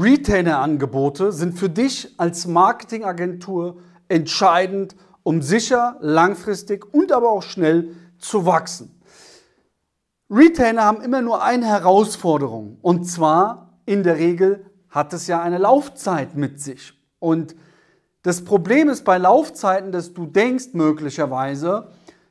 Retainer-Angebote sind für dich als Marketingagentur entscheidend, um sicher, langfristig und aber auch schnell zu wachsen. Retainer haben immer nur eine Herausforderung und zwar in der Regel hat es ja eine Laufzeit mit sich. Und das Problem ist bei Laufzeiten, dass du denkst möglicherweise,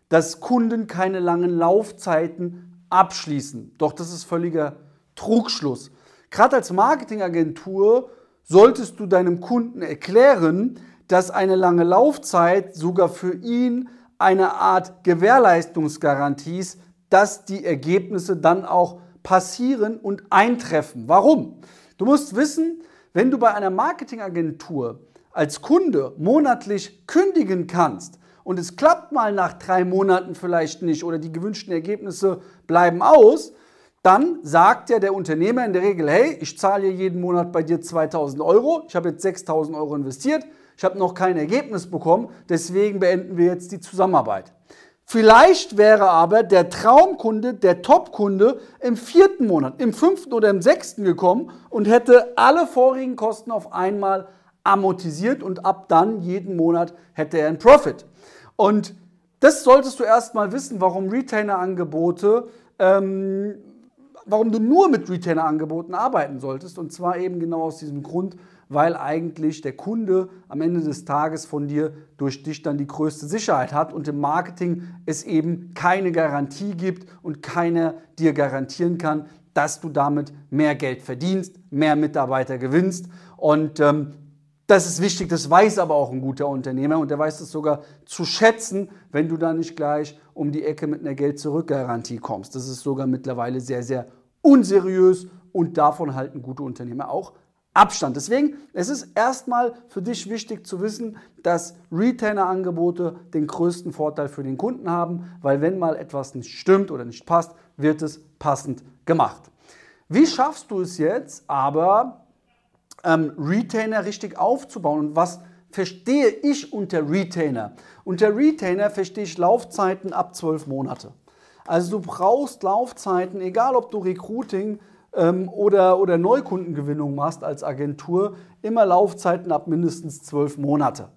dass Kunden keine langen Laufzeiten abschließen. Doch das ist völliger Trugschluss. Gerade als Marketingagentur solltest du deinem Kunden erklären, dass eine lange Laufzeit sogar für ihn eine Art Gewährleistungsgarantie ist, dass die Ergebnisse dann auch passieren und eintreffen. Warum? Du musst wissen, wenn du bei einer Marketingagentur als Kunde monatlich kündigen kannst und es klappt mal nach drei Monaten vielleicht nicht oder die gewünschten Ergebnisse bleiben aus, dann sagt ja der Unternehmer in der Regel, hey, ich zahle jeden Monat bei dir 2000 Euro, ich habe jetzt 6000 Euro investiert, ich habe noch kein Ergebnis bekommen, deswegen beenden wir jetzt die Zusammenarbeit. Vielleicht wäre aber der Traumkunde, der Topkunde im vierten Monat, im fünften oder im sechsten gekommen und hätte alle vorigen Kosten auf einmal amortisiert und ab dann jeden Monat hätte er einen Profit. Und das solltest du erstmal wissen, warum Retainer-Angebote ähm, warum du nur mit Retainer-Angeboten arbeiten solltest. Und zwar eben genau aus diesem Grund, weil eigentlich der Kunde am Ende des Tages von dir durch dich dann die größte Sicherheit hat und im Marketing es eben keine Garantie gibt und keiner dir garantieren kann, dass du damit mehr Geld verdienst, mehr Mitarbeiter gewinnst. Und ähm, das ist wichtig, das weiß aber auch ein guter Unternehmer und der weiß es sogar zu schätzen, wenn du da nicht gleich um die Ecke mit einer Geld-Zurück-Garantie kommst. Das ist sogar mittlerweile sehr, sehr unseriös und davon halten gute Unternehmer auch Abstand. Deswegen, es ist erstmal für dich wichtig zu wissen, dass Retainer-Angebote den größten Vorteil für den Kunden haben, weil wenn mal etwas nicht stimmt oder nicht passt, wird es passend gemacht. Wie schaffst du es jetzt aber, ähm, Retainer richtig aufzubauen. Und was verstehe ich unter Retainer? Unter Retainer verstehe ich Laufzeiten ab zwölf Monate. Also du brauchst Laufzeiten, egal ob du Recruiting ähm, oder, oder Neukundengewinnung machst als Agentur, immer Laufzeiten ab mindestens zwölf Monate.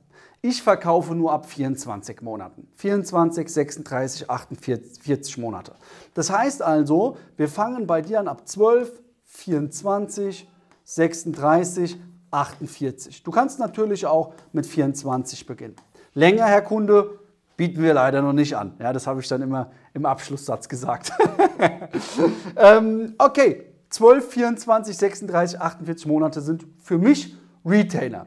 Ich verkaufe nur ab 24 Monaten. 24, 36, 48 Monate. Das heißt also, wir fangen bei dir an ab 12, 24, 36, 48. Du kannst natürlich auch mit 24 beginnen. Länger, Herr Kunde, bieten wir leider noch nicht an. Ja, das habe ich dann immer im Abschlusssatz gesagt. ähm, okay, 12, 24, 36, 48 Monate sind für mich Retainer.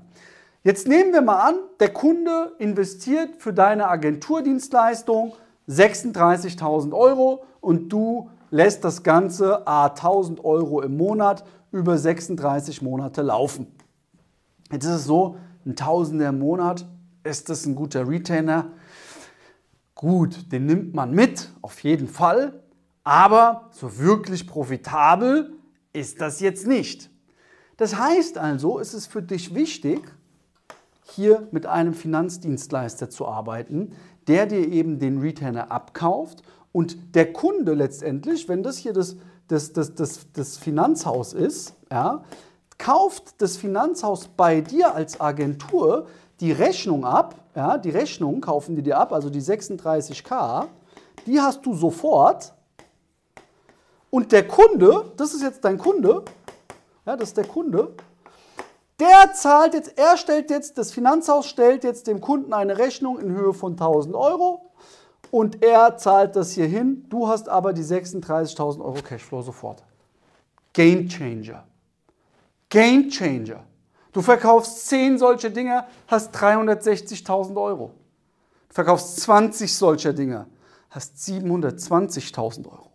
Jetzt nehmen wir mal an, der Kunde investiert für deine Agenturdienstleistung 36.000 Euro und du lässt das Ganze a 1000 Euro im Monat über 36 Monate laufen. Jetzt ist es so, ein Tausender im Monat, ist das ein guter Retainer? Gut, den nimmt man mit, auf jeden Fall, aber so wirklich profitabel ist das jetzt nicht. Das heißt also, es ist für dich wichtig, hier mit einem Finanzdienstleister zu arbeiten, der dir eben den Retainer abkauft und der Kunde letztendlich, wenn das hier das das, das, das, das Finanzhaus ist, ja, kauft das Finanzhaus bei dir als Agentur die Rechnung ab, ja, die Rechnung kaufen die dir ab, also die 36k, die hast du sofort. Und der Kunde, das ist jetzt dein Kunde, ja, das ist der Kunde, der zahlt jetzt, er stellt jetzt, das Finanzhaus stellt jetzt dem Kunden eine Rechnung in Höhe von 1000 Euro und er zahlt das hier hin. Du hast aber die 36.000 Euro Cashflow sofort. Game Changer. Game Changer. Du verkaufst 10 solcher Dinger, hast 360.000 Euro. Du verkaufst 20 solcher Dinger, hast 720.000 Euro.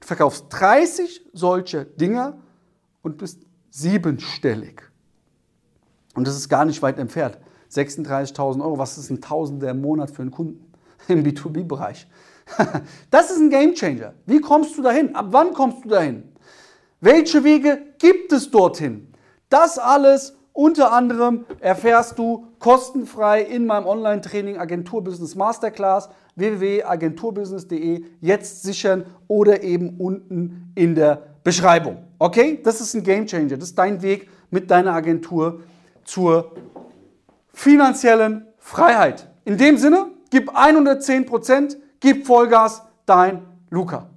Du verkaufst 30 solcher Dinger und bist siebenstellig. Und das ist gar nicht weit entfernt. 36.000 Euro, was ist ein Tausender im Monat für einen Kunden? Im B2B-Bereich. Das ist ein Gamechanger. Wie kommst du dahin? Ab wann kommst du dahin? Welche Wege gibt es dorthin? Das alles unter anderem erfährst du kostenfrei in meinem Online-Training Agenturbusiness Masterclass www.agenturbusiness.de jetzt sichern oder eben unten in der Beschreibung. Okay? Das ist ein Game Changer. Das ist dein Weg mit deiner Agentur zur finanziellen Freiheit. In dem Sinne, gib 110%, gib Vollgas, dein Luca.